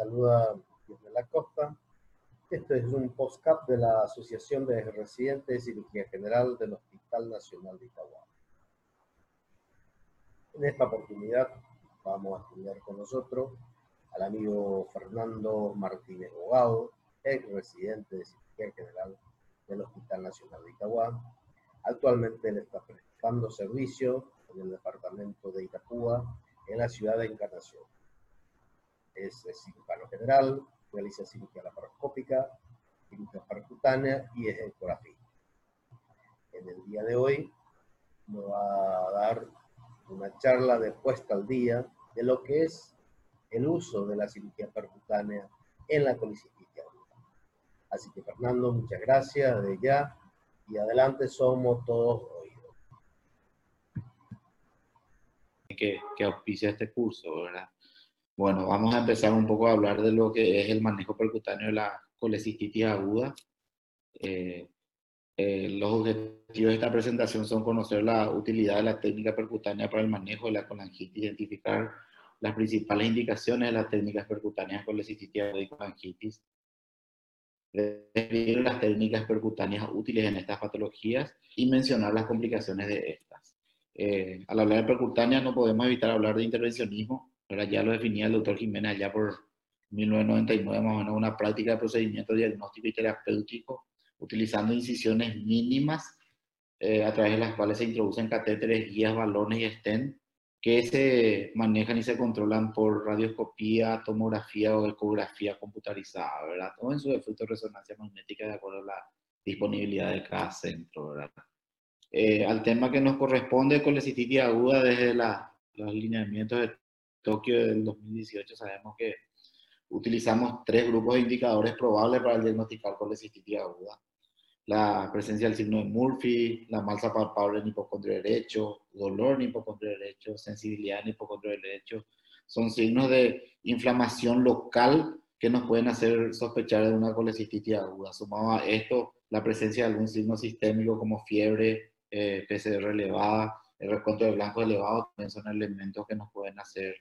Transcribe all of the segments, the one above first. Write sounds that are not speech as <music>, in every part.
Saluda desde la costa. Este es un postcap de la Asociación de Residentes de Cirugía General del Hospital Nacional de Itagua. En esta oportunidad vamos a tener con nosotros al amigo Fernando Martínez Bogado, ex residente de Cirugía General del Hospital Nacional de Itagua. Actualmente él está prestando servicio en el departamento de Itapúa, en la ciudad de Encarnación es, cirujano general, realiza cirugía laparoscópica, cirugía percutánea y es ecografía. En el día de hoy nos va a dar una charla de puesta al día de lo que es el uso de la cirugía percutánea en la colicitis Así que Fernando, muchas gracias de ya y adelante somos todos oídos. Que, que auspicia este curso, ¿verdad? Bueno, vamos a empezar un poco a hablar de lo que es el manejo percutáneo de la colecistitis aguda. Eh, eh, los objetivos de esta presentación son conocer la utilidad de la técnica percutánea para el manejo de la colangitis, identificar las principales indicaciones de las técnicas percutáneas colecistitis aguda y colangitis, describir las técnicas percutáneas útiles en estas patologías y mencionar las complicaciones de estas. Eh, al hablar de percutánea no podemos evitar hablar de intervencionismo, ya lo definía el doctor Jiménez allá por 1999, más o menos una práctica de procedimiento diagnóstico y terapéutico utilizando incisiones mínimas eh, a través de las cuales se introducen catéteres, guías, balones y stent que se manejan y se controlan por radioscopía, tomografía o ecografía computarizada, ¿verdad? Todo en su efecto de resonancia magnética de acuerdo a la disponibilidad de cada centro, ¿verdad? Eh, al tema que nos corresponde cititis aguda desde la, los lineamientos de Tokio del 2018 sabemos que utilizamos tres grupos de indicadores probables para diagnosticar colecistitis aguda. La presencia del signo de Murphy, la malsa palpable en hipocondrio derecho, dolor en hipocondrio derecho, sensibilidad en hipocondrio derecho, son signos de inflamación local que nos pueden hacer sospechar de una colecistitis aguda. Sumado a esto, la presencia de algún signo sistémico como fiebre, eh, PCR elevada, el recuento de blanco elevado, también son elementos que nos pueden hacer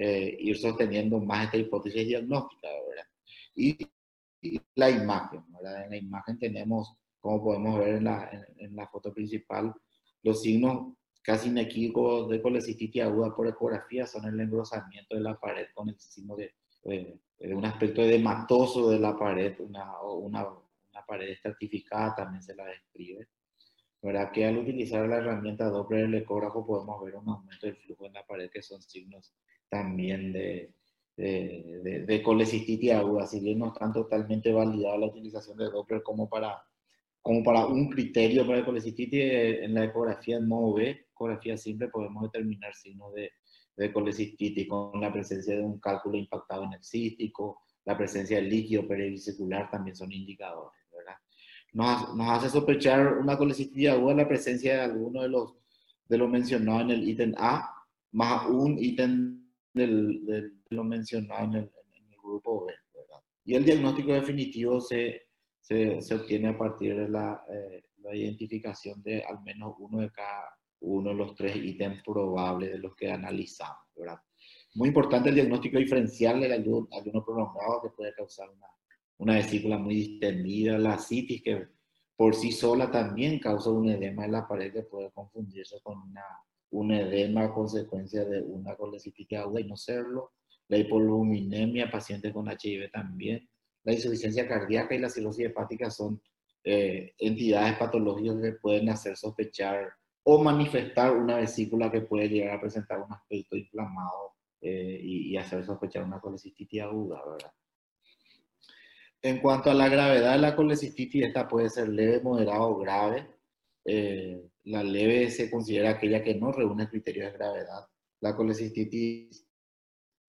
eh, ir sosteniendo más esta hipótesis diagnóstica, ¿verdad? Y, la imagen, ¿verdad? En la imagen tenemos, como podemos ver en la, en, la foto principal, los signos casi inequívocos de colecistitis aguda por ecografía son el engrosamiento de la pared con el signo de, de, un aspecto edematoso de la pared, una, una, una pared estratificada también se la describe. ¿verdad? Que al utilizar la herramienta Doppler del ecógrafo podemos ver un aumento del flujo en la pared, que son signos también de, de, de, colecistitis aguda, si bien no están totalmente validados la utilización de Doppler como para, como para un criterio para colecistitis, eh, en la ecografía en modo B, ecografía simple, podemos determinar signos de, de colecistitis con la presencia de un cálculo impactado en el cístico, la presencia de líquido perivesicular también son indicadores, ¿verdad? Nos, nos hace sospechar una colecistitis aguda la presencia de alguno de los de lo mencionado en el ítem A, más un ítem del, lo mencionado en el, grupo B. Y el diagnóstico definitivo se, se, se obtiene a partir de la, eh, la, identificación de al menos uno de cada uno de los tres ítems probables de los que analizamos. ¿verdad? Muy importante el diagnóstico diferencial del ayuno, ayuno prolongado que puede causar una, una vesícula muy distendida, la citis que por sí sola también causa un edema en la pared que puede confundirse con una un edema a consecuencia de una colecitis aguda y no serlo, la hipoluminemia, pacientes con HIV también, la insuficiencia cardíaca y la cirrosis hepática son eh, entidades patológicas que pueden hacer sospechar o manifestar una vesícula que puede llegar a presentar un aspecto inflamado eh, y, hacer sospechar una colecistitis aguda, ¿verdad? En cuanto a la gravedad de la colecistitis, esta puede ser leve, moderada o grave. Eh, la leve se considera aquella que no reúne criterios de gravedad. La colecistitis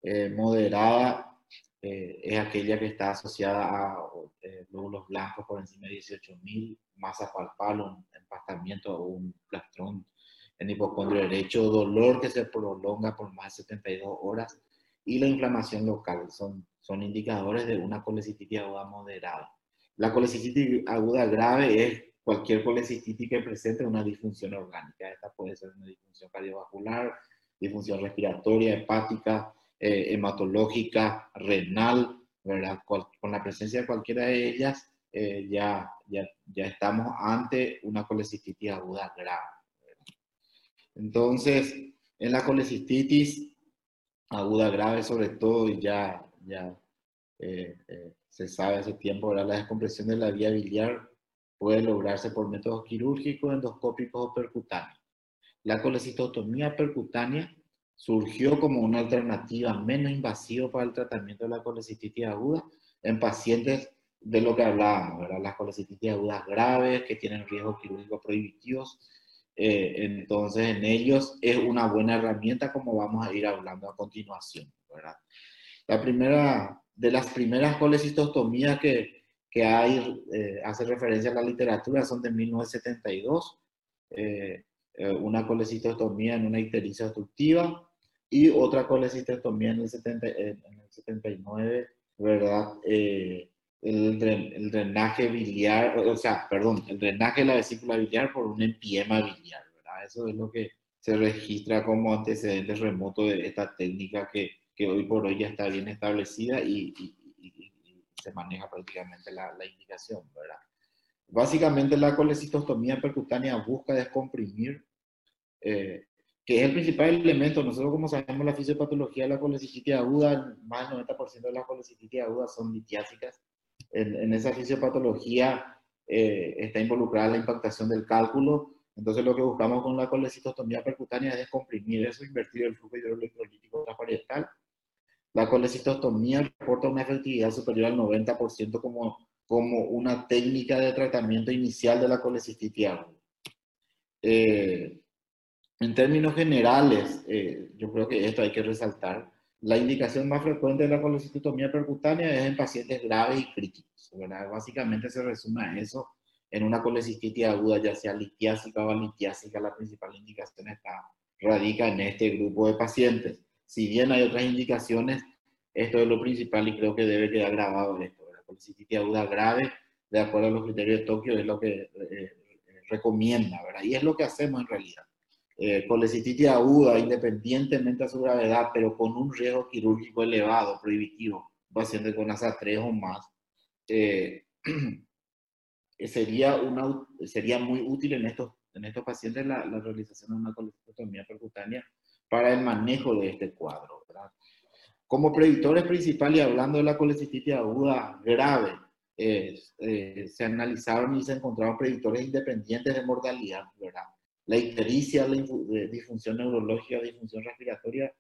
eh, moderada eh, es aquella que está asociada a eh, glóbulos blancos por encima de 18.000, masa palpable, un empastamiento o un plastrón en hipocondrio derecho, dolor que se prolonga por más de 72 horas y la inflamación local son, son indicadores de una colecistitis aguda moderada. La colecistitis aguda grave es cualquier colecistitis que presente una disfunción orgánica. Esta puede ser una disfunción cardiovascular, disfunción respiratoria, hepática, eh, hematológica, renal, con la presencia de cualquiera de ellas, eh, ya, ya, ya, estamos ante una colecistitis aguda grave. Entonces, en la colecistitis aguda grave, sobre todo, y ya, ya eh, se sabe hace tiempo, ¿verdad? la descompresión de la vía biliar puede lograrse por métodos quirúrgicos, endoscópicos o percutáneos. La colecistotomía percutánea surgió como una alternativa menos invasiva para el tratamiento de la colecistitis aguda en pacientes de lo que hablábamos, ¿verdad? las colecistitis agudas graves que tienen riesgos quirúrgicos prohibitivos. Eh, entonces, en ellos es una buena herramienta como vamos a ir hablando a continuación. ¿verdad? La primera, de las primeras colecistostomías que, que hay, eh, hace referencia a la literatura, son de 1972. Eh, una colecistostomía en una ictericia obstructiva, y otra colecistectomía en el, 70, en el 79, ¿verdad? Eh, el, drenaje biliar, o sea, perdón, el drenaje de la vesícula biliar por un empiema biliar, ¿verdad? Eso es lo que se registra como antecedente remoto de esta técnica que, que hoy por hoy ya está bien establecida y, se maneja prácticamente la, la, indicación, ¿verdad? Básicamente la colecistostomía percutánea busca descomprimir eh, que es el principal elemento. Nosotros, como sabemos, la fisiopatología de la colecistitis aguda, más del 90% de las colecistitis agudas son litiásicas. En, en esa fisiopatología eh, está involucrada la impactación del cálculo. Entonces, lo que buscamos con la colecistostomía percutánea es descomprimir eso, invertir el flujo hidroelectrolítico transparietal. La colecistostomía reporta una efectividad superior al 90% como, como una técnica de tratamiento inicial de la colecistitis. Eh, en términos generales, eh, yo creo que esto hay que resaltar. La indicación más frecuente de la colecistotomía percutánea es en pacientes graves y críticos. Básicamente se resume a eso. En una colecistitis aguda, ya sea litiásica o litiásica, la principal indicación está, radica en este grupo de pacientes. Si bien hay otras indicaciones, esto es lo principal y creo que debe quedar grabado esto. La colecistitis aguda grave, de acuerdo a los criterios de Tokio, es lo que eh, eh, recomienda, ¿verdad? Y es lo que hacemos en realidad eh, colecistitis aguda, independientemente de su gravedad, pero con un riesgo quirúrgico elevado, prohibitivo, paciente con ASA 3 o más, eh, <clears throat> sería, una, sería muy útil en estos, en estos pacientes la, realización de una colecistotomía percutánea para el manejo de este cuadro. Como predictores principales, y hablando de la colecistitis aguda grave, eh, se analizaron y se encontraron predictores independientes de mortalidad, ¿verdad? la ictericia, la disfunción neurológica, disfunción respiratoria,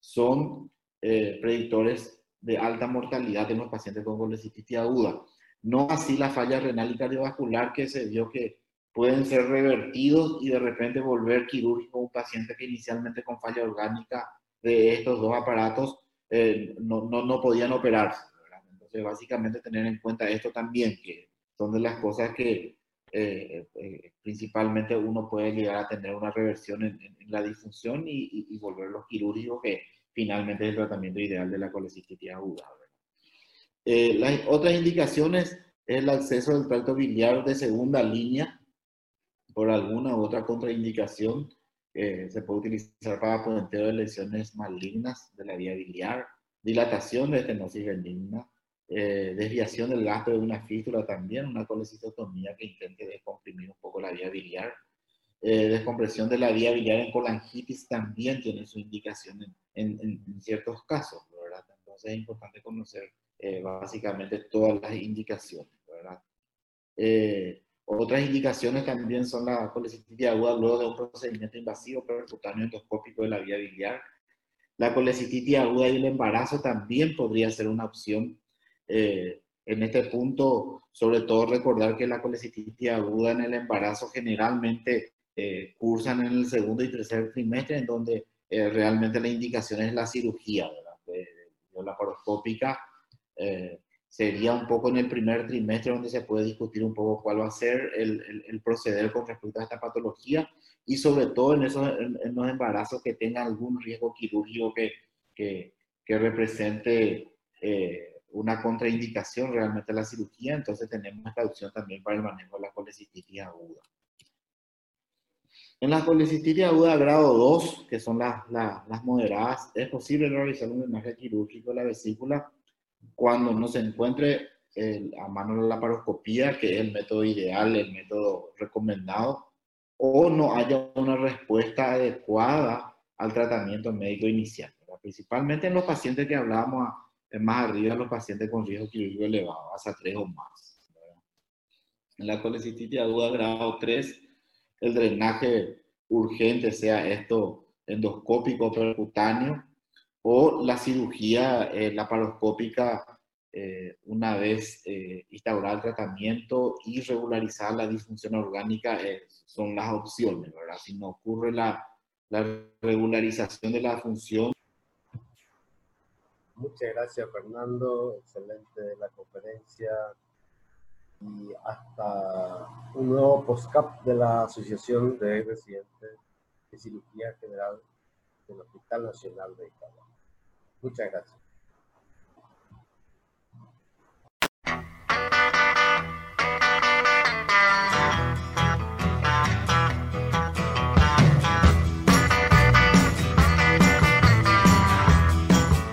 son eh, predictores de alta mortalidad en los pacientes con colecistitis aguda. No así la falla renal y cardiovascular que se vio que pueden ser revertidos y de repente volver quirúrgico un paciente que inicialmente con falla orgánica de estos dos aparatos eh, no, no, no, podían operarse. Entonces, básicamente tener en cuenta esto también, que son de las cosas que eh, eh, principalmente uno puede llegar a tener una reversión en, la disfunción y, y, volver los quirúrgicos, que finalmente es el tratamiento ideal de la colecistitis aguda. Eh, las otras indicaciones es el acceso del tracto biliar de segunda línea por alguna u otra contraindicación. se puede utilizar para puenteo de lesiones malignas de la vía biliar, dilatación de estenosis benigna, eh, desviación del gasto de una fístula también, una colecistotomía que intente descomprimir un poco la vía biliar. Eh, descompresión de la vía biliar en colangitis también tiene su indicación en, en, ciertos casos, ¿verdad? Entonces es importante conocer eh, básicamente todas las indicaciones, ¿verdad? Otras indicaciones también son la colecistitis aguda luego de un procedimiento invasivo percutáneo endoscópico de la vía biliar. La colecistitis aguda y el embarazo también podría ser una opción eh, en este punto, sobre todo recordar que la colecistitis aguda en el embarazo generalmente eh, cursan en el segundo y tercer trimestre, en donde eh, realmente la indicación es la cirugía, ¿verdad? la laparoscópica sería un poco en el primer trimestre donde se puede discutir un poco cuál va a ser el, el, proceder con respecto a esta patología y sobre todo en, esos, en, los embarazos que tengan algún riesgo quirúrgico que, que, que represente eh, una contraindicación realmente a la cirugía, entonces tenemos esta opción también para el manejo de la colecistitis aguda. En la colecistitis aguda grado 2, que son las, las, moderadas, es posible realizar un drenaje quirúrgico de la vesícula cuando no se encuentre a mano la laparoscopía, que es el método ideal, el método recomendado, o no haya una respuesta adecuada al tratamiento médico inicial. Principalmente en los pacientes que hablábamos más arriba, los pacientes con riesgo quirúrgico elevado, hasta 3 o más. En la colecistitis aguda grado 3, el drenaje urgente, sea esto endoscópico percutáneo, o la cirugía eh, laparoscópica eh, una vez eh, instaurado el tratamiento y regularizar la disfunción orgánica eh, son las opciones, ¿verdad? Si no ocurre la, la regularización de la función. Muchas gracias, Fernando. Excelente la conferencia. Y hasta un nuevo postcap de la Asociación de Residentes de Cirugía General del Hospital Nacional de Italia. good night Asif.